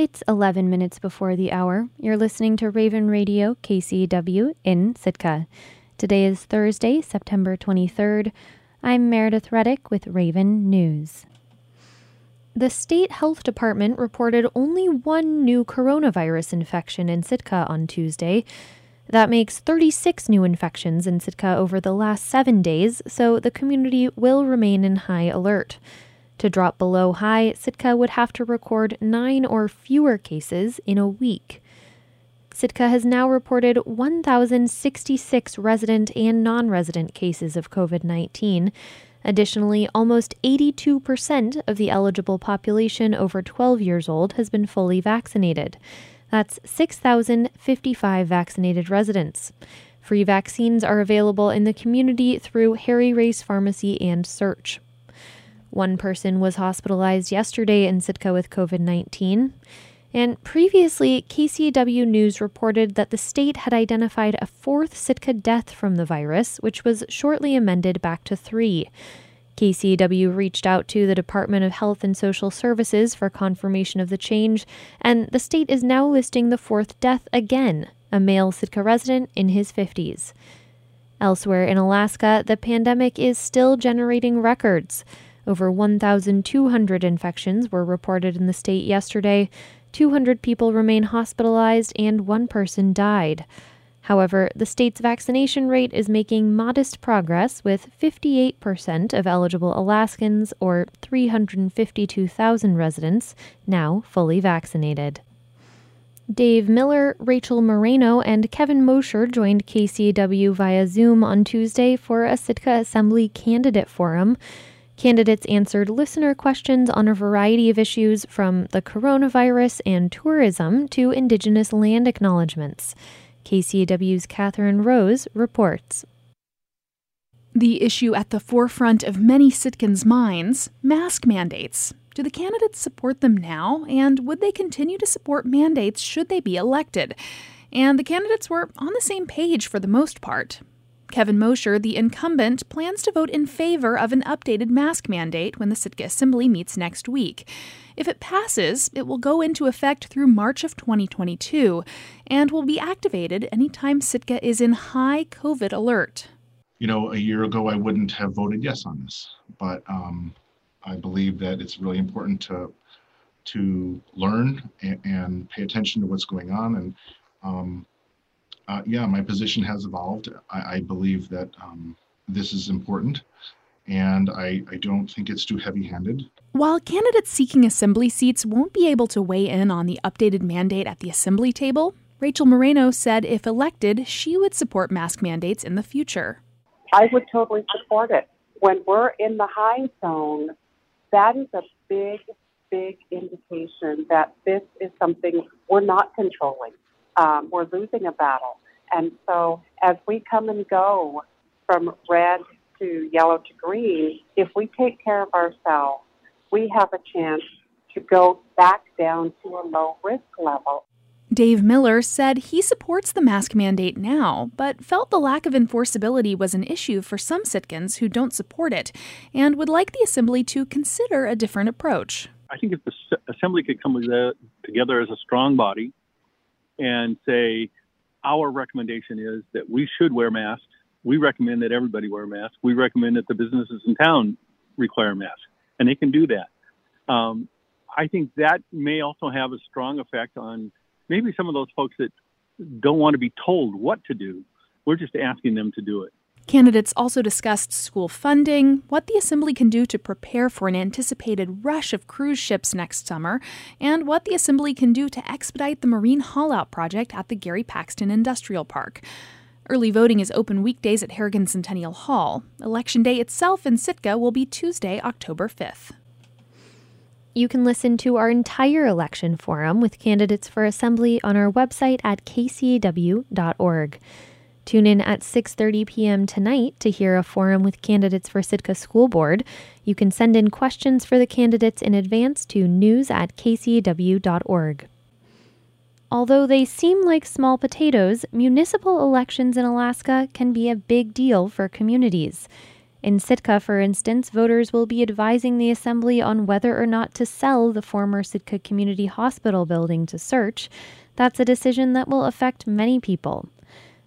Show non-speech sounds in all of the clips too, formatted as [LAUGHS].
It's 11 minutes before the hour. You're listening to Raven Radio KCAW in Sitka. Today is Thursday, September 23rd. I'm Meredith Reddick with Raven News. The state health department reported only one new coronavirus infection in Sitka on Tuesday. That makes 36 new infections in Sitka over the last seven days, so the community will remain in high alert. To drop below high, Sitka would have to record nine or fewer cases in a week. Sitka has now reported 1,066 resident and non resident cases of COVID 19. Additionally, almost 82% of the eligible population over 12 years old has been fully vaccinated. That's 6,055 vaccinated residents. Free vaccines are available in the community through Harry Race Pharmacy and SEARHC. One person was hospitalized yesterday in Sitka with COVID 19. And previously, KCAW News reported that the state had identified a fourth Sitka death from the virus, which was shortly amended back to three. KCAW reached out to the Department of Health and Social Services for confirmation of the change, and the state is now listing the fourth death again, a male Sitka resident in his 50s. Elsewhere in Alaska, the pandemic is still generating records. Over 1,200 infections were reported in the state yesterday. 200 people remain hospitalized and one person died. However, the state's vaccination rate is making modest progress, with 58% of eligible Alaskans, or 352,000 residents, now fully vaccinated. Dave Miller, Rachel Moreno, and Kevin Mosher joined KCAW via Zoom on Tuesday for a Sitka Assembly candidate forum. Candidates answered listener questions on a variety of issues from the coronavirus and tourism to Indigenous land acknowledgements. KCAW's Catherine Rose reports. The issue at the forefront of many Sitkans' minds mask mandates. Do the candidates support them now, and would they continue to support mandates should they be elected? And the candidates were on the same page for the most part. Kevin Mosher, the incumbent, plans to vote in favor of an updated mask mandate when the Sitka Assembly meets next week. If it passes, it will go into effect through March of 2022 and will be activated anytime Sitka is in high COVID alert. You know, a year ago, I wouldn't have voted yes on this, but um, I believe that it's really important to to learn and, and pay attention to what's going on and um, uh, yeah, my position has evolved. I, I believe that um, this is important, and I, I don't think it's too heavy handed. While candidates seeking assembly seats won't be able to weigh in on the updated mandate at the assembly table, Rachel Moreno said if elected, she would support mask mandates in the future. I would totally support it. When we're in the high zone, that is a big, big indication that this is something we're not controlling um, we're losing a battle. And so as we come and go from red to yellow to green, if we take care of ourselves, we have a chance to go back down to a low risk level. Dave Miller said he supports the mask mandate now, but felt the lack of enforceability was an issue for some Sitkans who don't support it and would like the Assembly to consider a different approach. I think if the Assembly could come together as a strong body and say, our recommendation is that we should wear masks. We recommend that everybody wear a mask. We recommend that the businesses in town require masks, and they can do that. Um, I think that may also have a strong effect on maybe some of those folks that don't want to be told what to do. We're just asking them to do it. Candidates also discussed school funding, what the Assembly can do to prepare for an anticipated rush of cruise ships next summer, and what the Assembly can do to expedite the marine haulout project at the Gary Paxton Industrial Park. Early voting is open weekdays at Harrigan Centennial Hall. Election day itself in Sitka will be Tuesday, October 5th. You can listen to our entire election forum with candidates for Assembly on our website at kcaw.org. Tune in at 6:30 p.m. tonight to hear a forum with candidates for Sitka School Board. You can send in questions for the candidates in advance to news at kcaw.org. Although they seem like small potatoes, municipal elections in Alaska can be a big deal for communities. In Sitka, for instance, voters will be advising the Assembly on whether or not to sell the former Sitka Community Hospital building to SEARHC. That's a decision that will affect many people.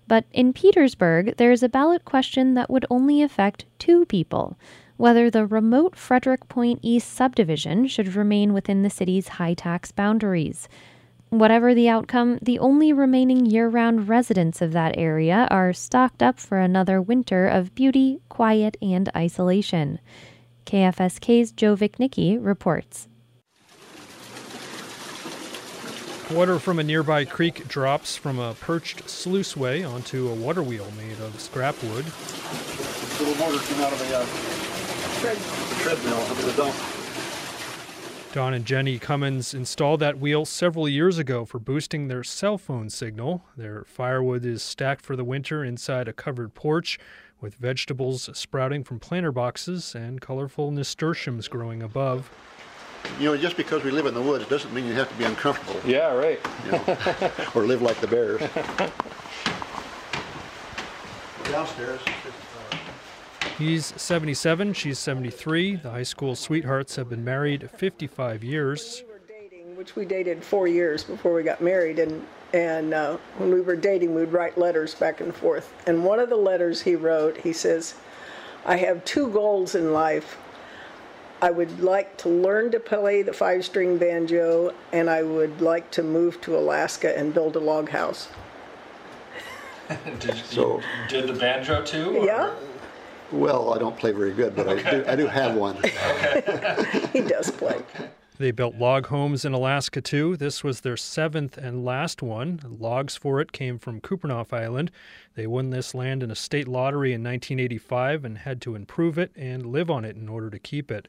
But in Petersburg, there's a ballot question that would only affect two people whether the remote Frederick Point East subdivision should remain within the city's high tax boundaries. Whatever the outcome, the only remaining year round residents of that area are stocked up for another winter of beauty, quiet, and isolation. KFSK's Joe Viechnicki reports. Water from a nearby creek drops from a perched sluiceway onto a water wheel made of scrap wood. Little motor came out of a uh, treadmill under the dump. Don and Jenny Cummins installed that wheel several years ago for boosting their cell phone signal. Their firewood is stacked for the winter inside a covered porch with vegetables sprouting from planter boxes and colorful nasturtiums growing above. You know, just because we live in the woods doesn't mean you have to be uncomfortable. Yeah, right. You know, [LAUGHS] or live like the bears. [LAUGHS] Downstairs. He's 77, she's 73. The high school sweethearts have been married 55 years. We were dating, which we dated four years before we got married, and and uh, when we were dating, we'd write letters back and forth. And one of the letters he wrote, he says, "I have two goals in life. I would like to learn to play the five-string banjo, and I would like to move to Alaska and build a log house." [LAUGHS] did, So- you did the banjo too? or- Yeah, Well, I don't play very good, but I do, I do have one. [LAUGHS] [LAUGHS] he does play. They built log homes in Alaska too. This was their seventh and last one. Logs for it came from Kupreanof Island. They won this land in a state lottery in 1985 and had to improve it and live on it in order to keep it.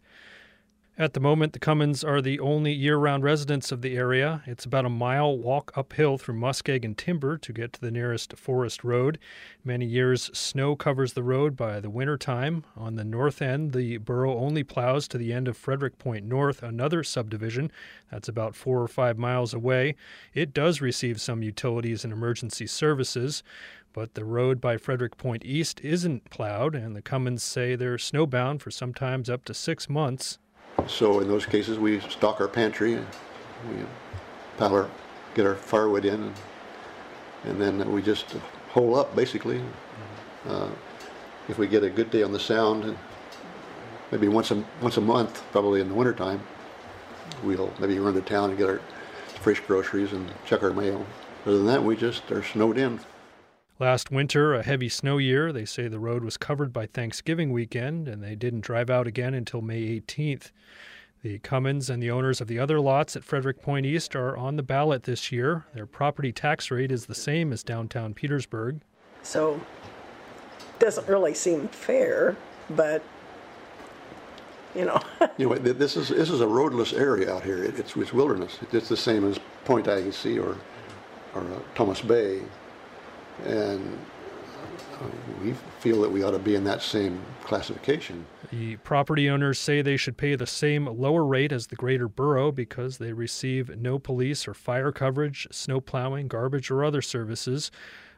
At the moment, the Cummins are the only year round residents of the area. It's about a mile walk uphill through muskeg and timber to get to the nearest forest road. Many years, snow covers the road by the winter time. On the north end, the borough only plows to the end of Frederick Point North, another subdivision that's about four or five miles away. It does receive some utilities and emergency services. But the road by Frederick Point East isn't plowed, and the Cummins say they're snowbound for sometimes up to six months. So in those cases, we stock our pantry, and we pile our, get our firewood in, and, and then we just hole up basically. Uh, if we get a good day on the sound, maybe once a once a month, probably in the wintertime, we'll maybe run to town and get our fresh groceries and check our mail. Other than that, we just are snowed in. Last winter, a heavy snow year, they say the road was covered by Thanksgiving weekend and they didn't drive out again until May 18th. The Cummins and the owners of the other lots at Frederick Point East are on the ballot this year. Their property tax rate is the same as downtown Petersburg. So, doesn't really seem fair, but you know. [LAUGHS] You know, this is this is a roadless area out here. It, it's, it's wilderness. It's the same as Point Agassiz or or uh, Thomas Bay, and uh, we feel that we ought to be in that same classification. The property owners say they should pay the same lower rate as the greater borough because they receive no police or fire coverage, snow plowing, garbage, or other services.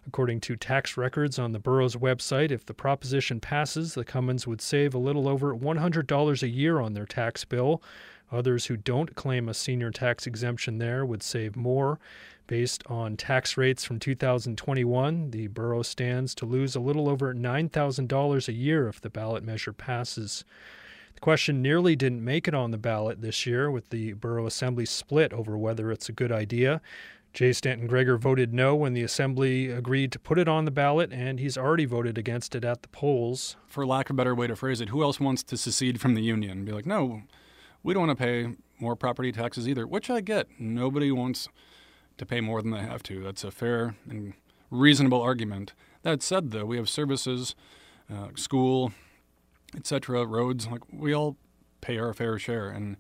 According to tax records on the borough's website, if the proposition passes, the Cummins would save a little over $100 a year on their tax bill. Others who don't claim a senior tax exemption there would save more. Based on tax rates from 2021, the borough stands to lose a little over $9,000 a year if the ballot measure passes. The question nearly didn't make it on the ballot this year, with the borough assembly split over whether it's a good idea. Jeigh Stanton Gregor voted no when the assembly agreed to put it on the ballot, and he's already voted against it at the polls. For lack of a better way to phrase it, who else wants to secede from the union? Be like, no, we don't want to pay more property taxes either, which I get. Nobody wants to pay more than they have to. That's a fair and reasonable argument. That said, though, we have services, uh, school, etc., roads. Like we all pay our fair share, and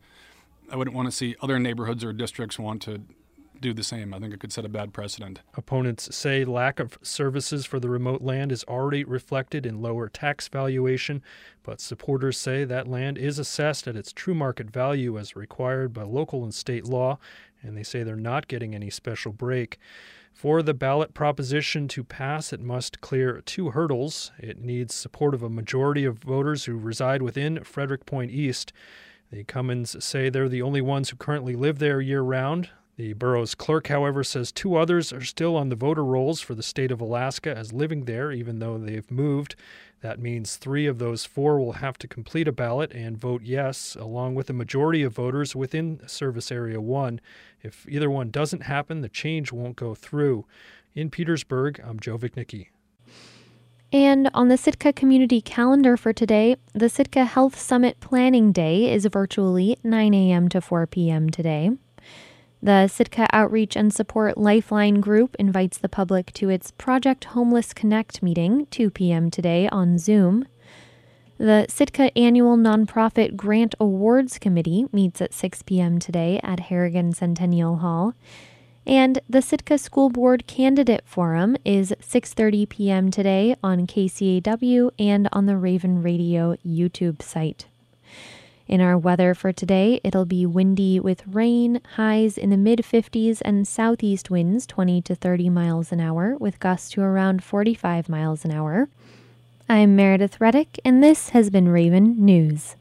I wouldn't want to see other neighborhoods or districts want to do the same. I think it could set a bad precedent. Opponents say lack of services for the remote land is already reflected in lower tax valuation, but supporters say that land is assessed at its true market value as required by local and state law, and they say they're not getting any special break. For the ballot proposition to pass, it must clear two hurdles. It needs support of a majority of voters who reside within Frederick Point East. The Cummins say they're the only ones who currently live there year round. The borough's clerk, however, says two others are still on the voter rolls for the state of Alaska as living there, even though they've moved. That means three of those four will have to complete a ballot and vote yes, along with a majority of voters within Service Area 1. If either one doesn't happen, the change won't go through. In Petersburg, I'm Joe Viechnicki. And on the Sitka community calendar for today, the Sitka Health Summit Planning Day is virtually 9 a.m. to 4 p.m. today. The Sitka Outreach and Support Lifeline Group invites the public to its Project Homeless Connect meeting, 2 p.m. today on Zoom. The Sitka Annual Nonprofit Grant Awards Committee meets at 6 p.m. today at Harrigan Centennial Hall. And the Sitka School Board Candidate Forum is 6:30 p.m. today on KCAW and on the Raven Radio YouTube site. In our weather for today, it'll be windy with rain, highs in the mid 50s, and southeast winds 20 to 30 miles an hour, with gusts to around 45 miles an hour. I'm Meredith Reddick, and this has been Raven News.